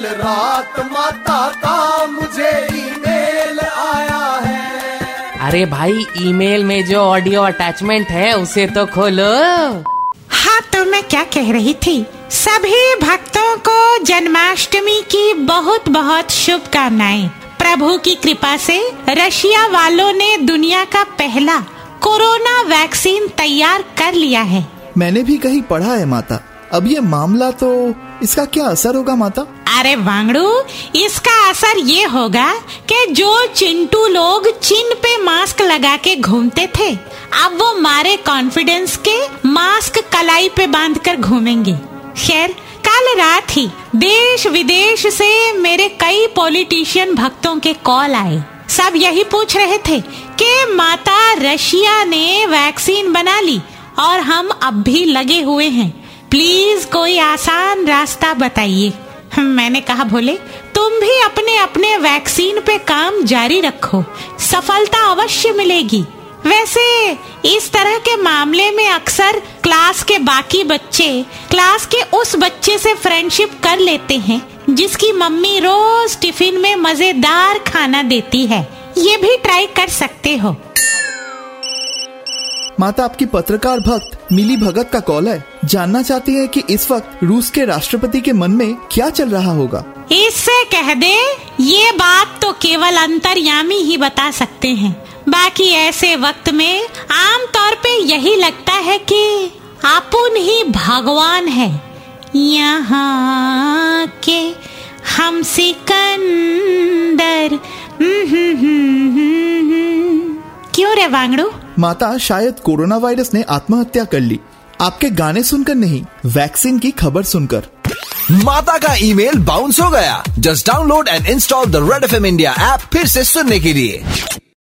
कल रात माता का मुझे ईमेल आया है। अरे भाई ईमेल में जो ऑडियो अटैचमेंट है उसे तो खोलो। हाँ तो मैं क्या कह रही थी? सभी भक्तों को जन्माष्टमी की बहुत बहुत शुभकामनाएँ। प्रभु की कृपा से रशिया वालों ने दुनिया का पहला कोरोना वैक्सीन तैयार कर लिया है। मैंने भी कहीं पढ़ा है माता। अब ये मामला तो इसका क्या असर होगा माता? अरे वांगड़ू, इसका असर ये होगा कि जो चिंटू लोग चिन पे मास्क लगा के घूमते थे, अब वो मारे कॉन्फिडेंस के मास्क कलाई पे बाँध कर घूमेंगे। खैर, कल रात ही देश विदेश से मेरे कई पॉलिटिशियन भक्तों के कॉल आए। सब यही पूछ रहे थे कि माता रशिया ने वैक्सीन बना ली और हम अब भी लगे हुए हैं। प्लीज़ कोई आसान रास्ता बताइए। मैंने कहा, भोले, तुम भी अपने अपने वैक्सीन पे काम जारी रखो। सफलता अवश्य मिलेगी। वैसे, इस तरह के मामले में अक्सर क्लास के बाकी बच्चे, क्लास के उस बच्चे से फ्रेंडशिप कर लेते हैं, जिसकी मम्मी रोज टिफ़िन में मज़ेदार खाना देती है। ये भी ट्राई कर सकते हो। माता, आपकी पत्रकार भक्त, मिली भगत का कॉल है। जानना चाहती है कि इस वक्त रूस के राष्ट्रपति के मन में क्या चल रहा होगा? इससे कह दे ये बात तो केवल अंतर्यामी ही बता सकते हैं। बाकी ऐसे वक्त में आम तौर पे यही लगता है कि अपुन ही भगवान है। यहाँ के हम सिकंदर हम्म, हम्म, हम्म, क्यों रे वांगड़ू? माता शायद कोरोना वायरस ने आत्महत्या कर ली। आपके गाने सुनकर नहीं, वैक्सीन की खबर सुनकर। माता का ईमेल बाउंस हो गया। Just download and install the Red FM India app फिर से सुनने के लिए।